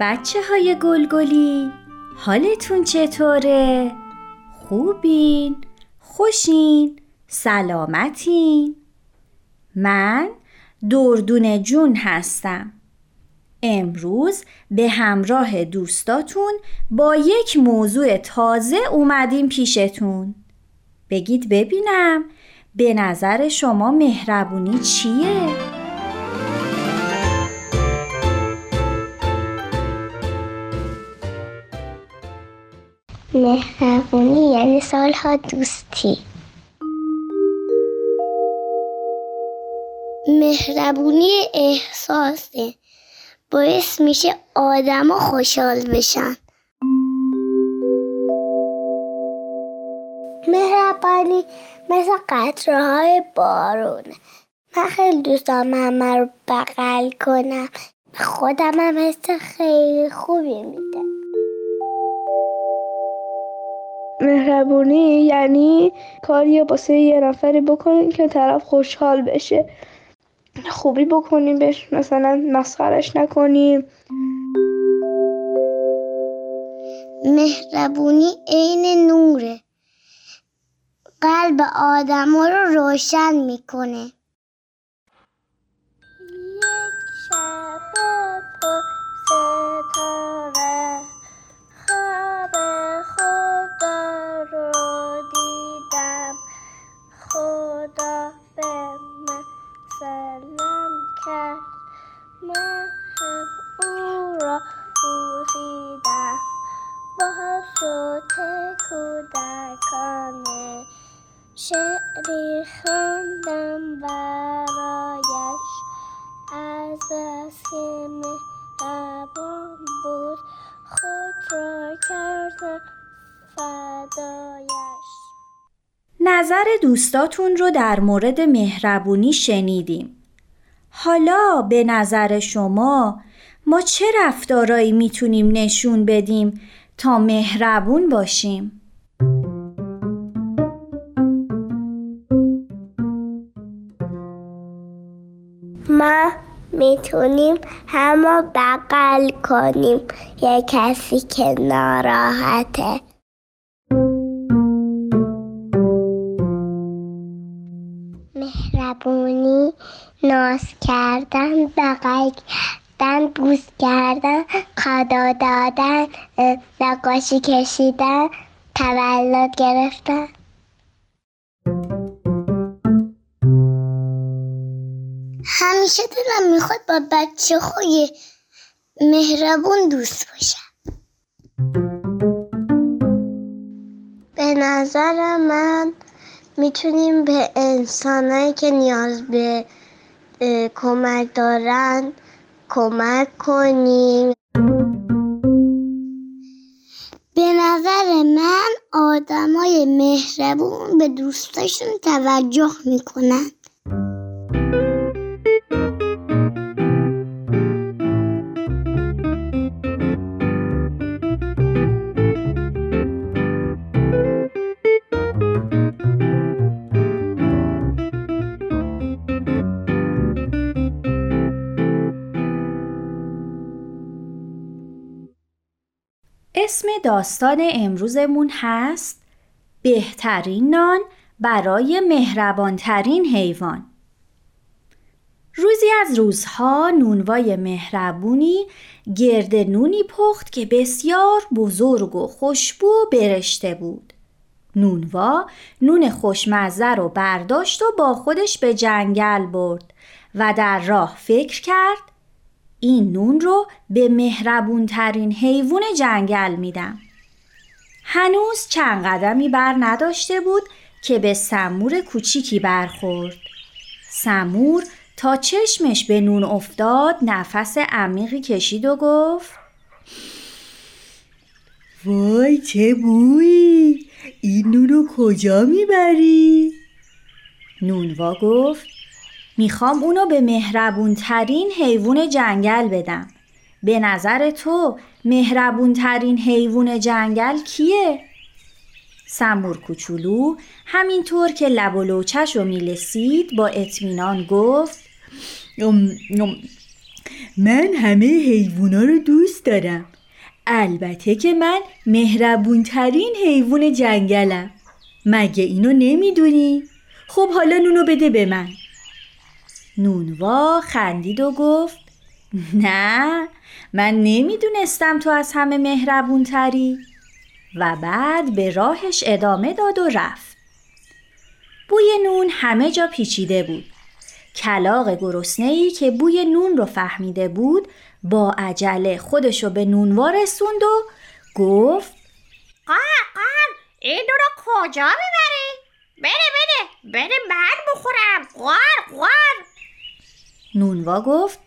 بچه های گلگلی حالتون چطوره؟ خوبین؟ خوشین؟ سلامتین؟ من دردون جون هستم امروز به همراه دوستاتون با یک موضوع تازه اومدیم پیشتون بگید ببینم به نظر شما مهربونی چیه؟ مهربونی یعنی سالها دوستی. مهربونی احساسه. باعث میشه آدم خوشحال بشن. مهربانی مثل قطره های بارونه. من خیلی دوست دارم همه رو بغل کنم. خودم هم حس خیلی خوبی میده. مهربونی یعنی کاری واسه یه نفری بکنین که طرف خوشحال بشه. خوبی بکنیم بهش مثلا مسخرش نکنیم مهربونی عین نوره. قلب آدم رو روشن می‌کنه. مهربان بود. خود را کردم فدایش. نظر دوستاتون رو در مورد مهربونی شنیدیم. حالا به نظر شما ما چه رفتارایی می‌تونیم نشون بدیم تا مهربون باشیم؟ ما می‌تونیم همه بغل کنیم. یه کسی که ناراحته. مهربونی ناز کردن بغل کردن بوس کردن خدا دادن نقاشی کشیدن تولد گرفتن. همیشه دلم می‌خواد با بچه های مهربون دوست باشم. به نظر من می‌تونیم به انسانهایی که نیاز به کمک دارن کمک کنیم. به نظر من آدمای مهربون به دوستاشون توجه می‌کنن. داستان امروزمون هست بهترین نان برای مهربانترین حیوان. روزی از روزها نونوای مهربونی گرد نونی پخت که بسیار بزرگ و خوشبو برشته بود. نونوا نون خوشمزه رو برداشت و با خودش به جنگل برد و در راه فکر کرد این نون رو به مهربون ترین حیوان جنگل میدم. هنوز چند قدمی بر نداشته بود که به سمور کوچیکی برخورد. سمور تا چشمش به نون افتاد نفس عمیقی کشید و گفت وای چه بویی این نون رو کجا می‌بری؟ نونوا گفت می‌خوام اونو به مهربون ترین حیوان جنگل بدم. به نظر تو مهربون ترین حیوان جنگل کیه؟ سمور کوچولو همینطور که لب و لوچش رو میلسید با اطمینان گفت من همه حیوونا رو دوست دارم البته که من مهربونترین حیوان جنگلم مگه اینو نمی‌دونی؟ خب حالا نونو بده به من نونوا خندید و گفت نه من نمی‌دونستم تو از همه مهربونتری. و بعد به راهش ادامه داد و رفت. بوی نون همه جا پیچیده بود. کلاق گرسنه‌ای که بوی نون رو فهمیده بود با عجله خودشو به نونوا رسوند و گفت قار قار این رو کجا می‌بری؟ بده بده بده من بخورم قار نونوا گفت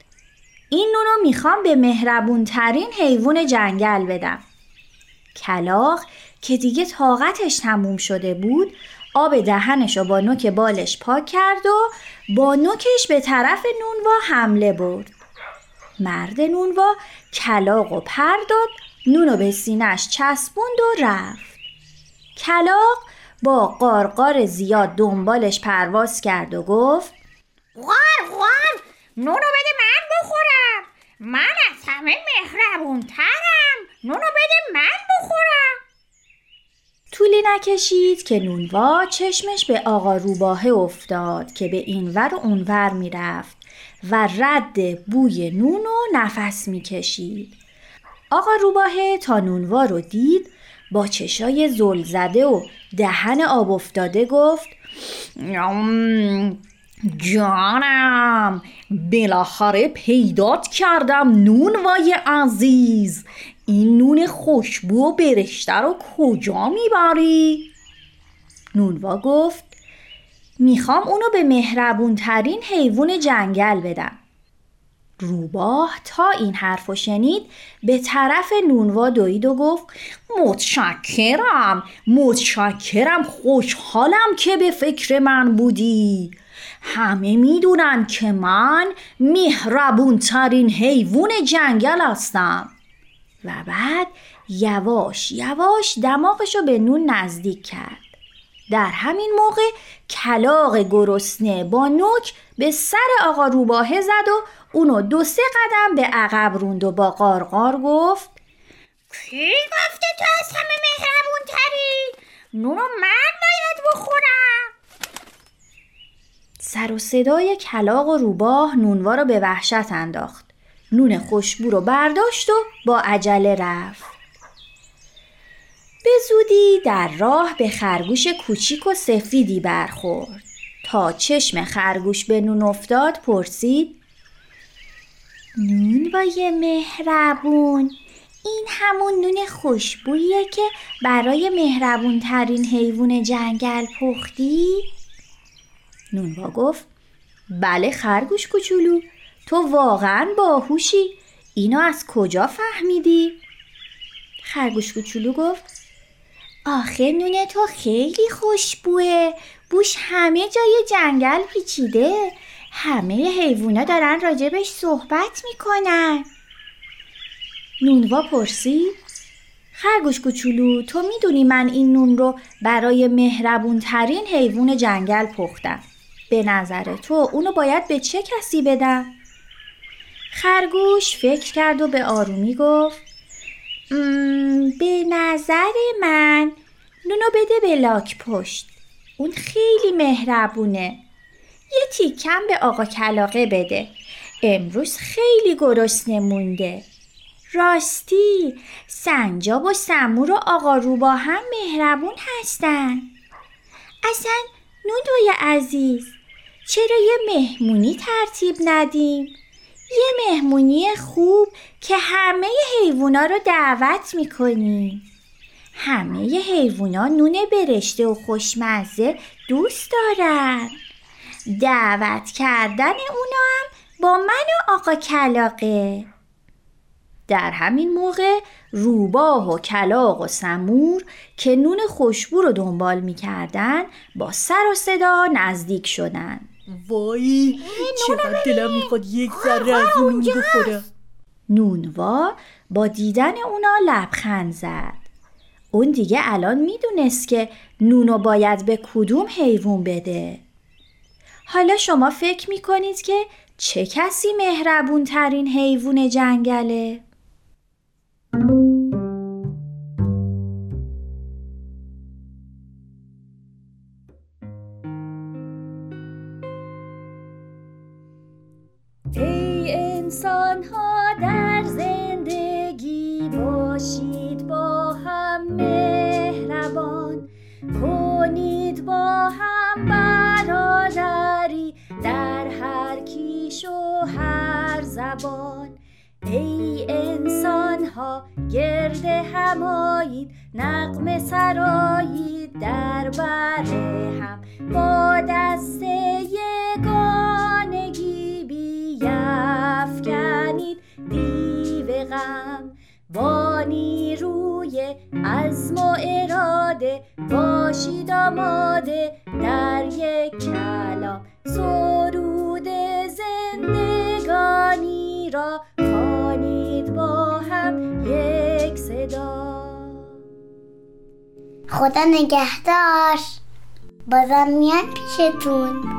این نون رو می‌خوام به مهربونترین حیوان جنگل بدم. کلاق که دیگه طاقتش تموم شده بود آب دهنش رو با نوک بالش پاک کرد و با نوکش به طرف نونوا حمله برد. مرد نونوا کلاق و پر داد نونو به سینش چسبوند و رفت. کلاق با قارقار زیاد دنبالش پرواز کرد و گفت قار قار نونو بده من بخورم. من از همه مهربونترم نونو بده من بخورم. طولی نکشید که نونوا چشمش به آقا روباهه افتاد که به این ور و اونور می‌رفت و رد بوی نون و نفس می‌کشید. آقا روباهه تا نونوا رو دید با چشای زل زده و دهن آب افتاده گفت جانم بالاخره پیدات کردم نون وای عزیز این نون خوشبو و برشته رو کجا می‌بری؟ نونوا گفت می‌خوام اونو به مهربونترین حیوان جنگل بدم. روباه تا این حرفو شنید به طرف نونوا دوید و گفت متشکرم متشکرم خوشحالم که به فکر من بودی همه می‌دونن که من مهربونترین حیوان جنگل هستم. و بعد یواش یواش دماغشو به نون نزدیک کرد. در همین موقع کلاق گرسنه با نوک به سر آقا روباهه زد و اونو دو سه قدم به عقب روند و با قارقار گفت کی گفته تو از همه مهربونتری؟ نونو من باید بخورم. سر و صدای کلاق و روباه نونوا رو به وحشت انداخت. نون خوشبو رو برداشت و با عجله رفت. به زودی در راه به خرگوش کوچیک و سفیدی برخورد. تا چشم خرگوش به نون افتاد پرسید نون وای مهربون این همون نون خوشبویه که برای مهربون ترین حیوان جنگل پختی؟ نونوا گفت بله خرگوش کوچولو تو واقعا باهوشی اینو از کجا فهمیدی؟ خرگوش کوچولو گفت آخه نون تو خیلی خوشبوه بوش همه جای جنگل پیچیده همه حیوونا دارن راجبش صحبت می‌کنن نونوا پرسید خرگوش کوچولو تو می‌دونی من این نون رو برای مهربون ترین حیوان جنگل پختم به نظر تو اونو باید به چه کسی بدم؟ خرگوش فکر کرد و به آرومی گفت "مم، به نظر من نونو بده به لاک پشت اون خیلی مهربونه. یه تیکم به آقا کلاقه بده امروز خیلی گرسنه مونده راستی سنجاب و سمور و آقا روبا هم مهربون هستن. اصلا نونوی عزیز چرا یه مهمونی ترتیب ندیم؟ یه مهمونی خوب که همه حیوونا رو دعوت می‌کنیم. همه حیوونا نون برشته و خوشمزه دوست دارن. دعوت کردن اونا هم با من و آقا کلاقه. در همین موقع روباه و کلاق و سمور که نون خوشبو رو دنبال می‌کردن با سر و صدا نزدیک شدن. وای چقدر دلم می‌خواد یک ذره از اون نون بخورم نونوا با دیدن اونا لبخند زد. اون دیگه الان می‌دونست که نونو باید به کدوم حیوان بده. حالا شما فکر می‌کنید که چه کسی مهربون ترین حیوان جنگله؟ برادری در هر کیش و هر زبان. ای انسان ها گرد همایید نقم سرایید در بر هم. با دست یگانگی بیفکنید دیو غم. با نیروی عزم و اراده باشید آماده در یک کلام. سرود زندگانی را خوانید با هم یک صدا. خدا نگهدار. بازم میان پیشتون.